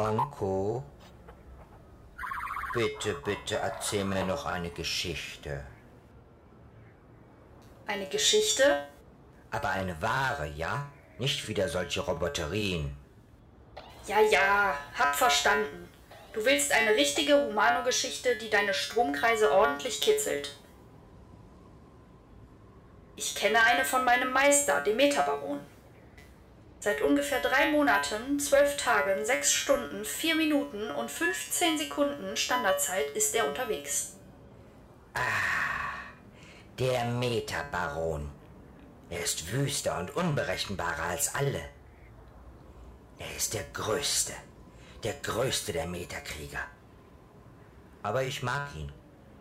Onko, bitte, bitte erzähl mir noch eine Geschichte. Eine Geschichte? Aber eine wahre, ja? Nicht wieder solche Roboterien. Ja, ja, hab verstanden. Du willst eine richtige Humano-Geschichte, die deine Stromkreise ordentlich kitzelt. Ich kenne eine von meinem Meister, dem Metabaron. Seit ungefähr drei Monaten, zwölf Tagen, sechs Stunden, vier Minuten und 15 Sekunden Standardzeit ist er unterwegs. Ah, der Metabaron. Er ist wüster und unberechenbarer als alle. Er ist der Größte, der Größte der Metakrieger. Aber ich mag ihn,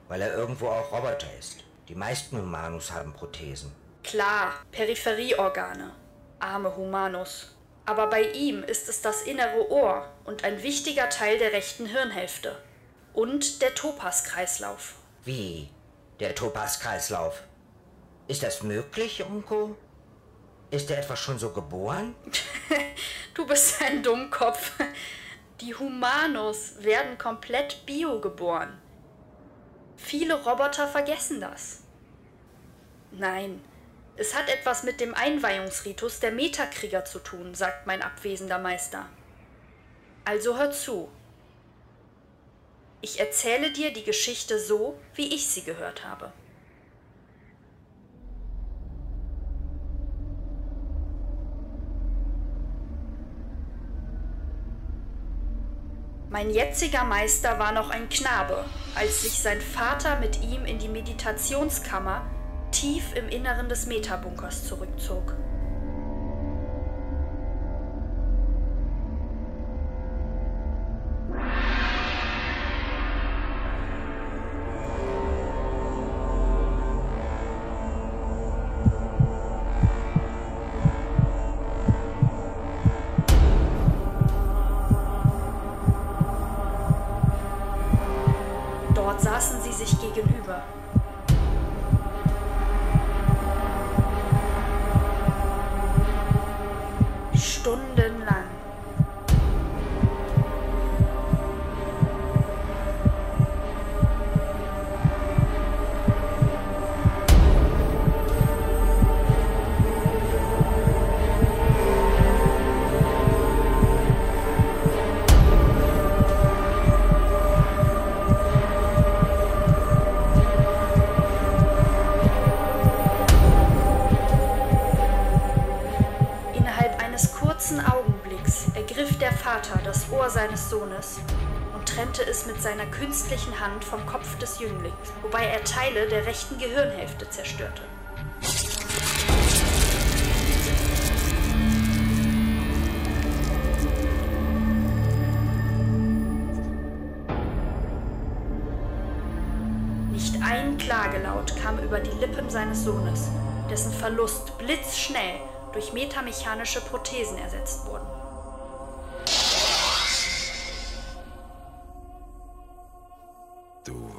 weil er irgendwo auch Roboter ist. Die meisten Humanus haben Prothesen. Klar, Peripherieorgane. Arme Humanus. Aber bei ihm ist es das innere Ohr und ein wichtiger Teil der rechten Hirnhälfte. Und der Topaskreislauf. Wie? Der Topaskreislauf? Ist das möglich, Unko? Ist er etwa schon so geboren? du bist ein Dummkopf. Die Humanos werden komplett bio geboren. Viele Roboter vergessen das. Nein, es hat etwas mit dem Einweihungsritus der Metakrieger zu tun, sagt mein abwesender Meister. Also hör zu. Ich erzähle dir die Geschichte so, wie ich sie gehört habe. Mein jetziger Meister war noch ein Knabe, als sich sein Vater mit ihm in die Meditationskammer tief im Inneren des Metabunkers zurückzog. Vater das Ohr seines Sohnes und trennte es mit seiner künstlichen Hand vom Kopf des Jünglings, wobei er Teile der rechten Gehirnhälfte zerstörte. Nicht ein Klagelaut kam über die Lippen seines Sohnes, dessen Verlust blitzschnell durch metamechanische Prothesen ersetzt wurden.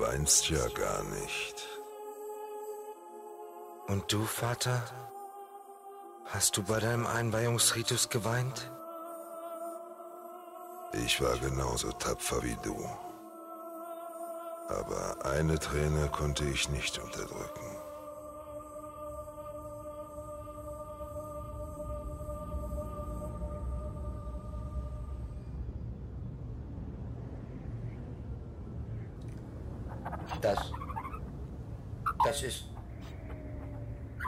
weinst ja gar nicht. Und du, Vater? Hast du bei deinem Einweihungsritus geweint? Ich war genauso tapfer wie du. Aber eine Träne konnte ich nicht unterdrücken. Das. Das ist.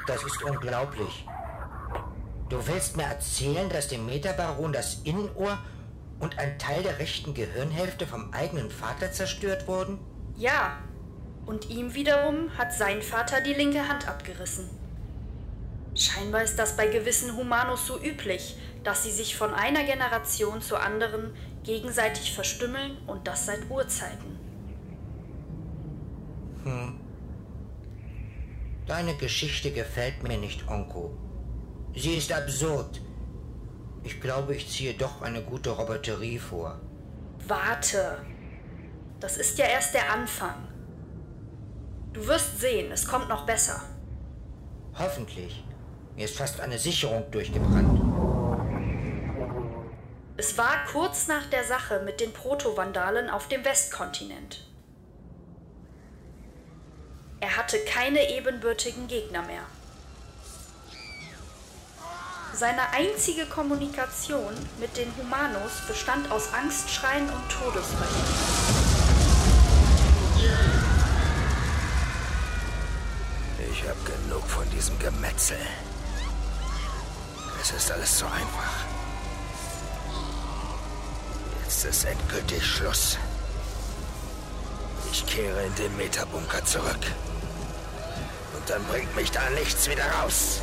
Das ist unglaublich. Du willst mir erzählen, dass dem Metabaron das Innenohr und ein Teil der rechten Gehirnhälfte vom eigenen Vater zerstört wurden? Ja. Und ihm wiederum hat sein Vater die linke Hand abgerissen. Scheinbar ist das bei gewissen Humanos so üblich, dass sie sich von einer Generation zur anderen gegenseitig verstümmeln und das seit Urzeiten. Hm. Deine Geschichte gefällt mir nicht, Onko. Sie ist absurd. Ich glaube, ich ziehe doch eine gute Roboterie vor. Warte. Das ist ja erst der Anfang. Du wirst sehen, es kommt noch besser. Hoffentlich. Mir ist fast eine Sicherung durchgebrannt. Es war kurz nach der Sache mit den Proto-Vandalen auf dem Westkontinent. Er hatte keine ebenbürtigen Gegner mehr. Seine einzige Kommunikation mit den Humanos bestand aus Angstschreien und Todesrennen. Ich hab genug von diesem Gemetzel. Es ist alles so einfach. Jetzt ist endgültig Schluss. Ich kehre in den Metabunker zurück. Und dann bringt mich da nichts wieder raus.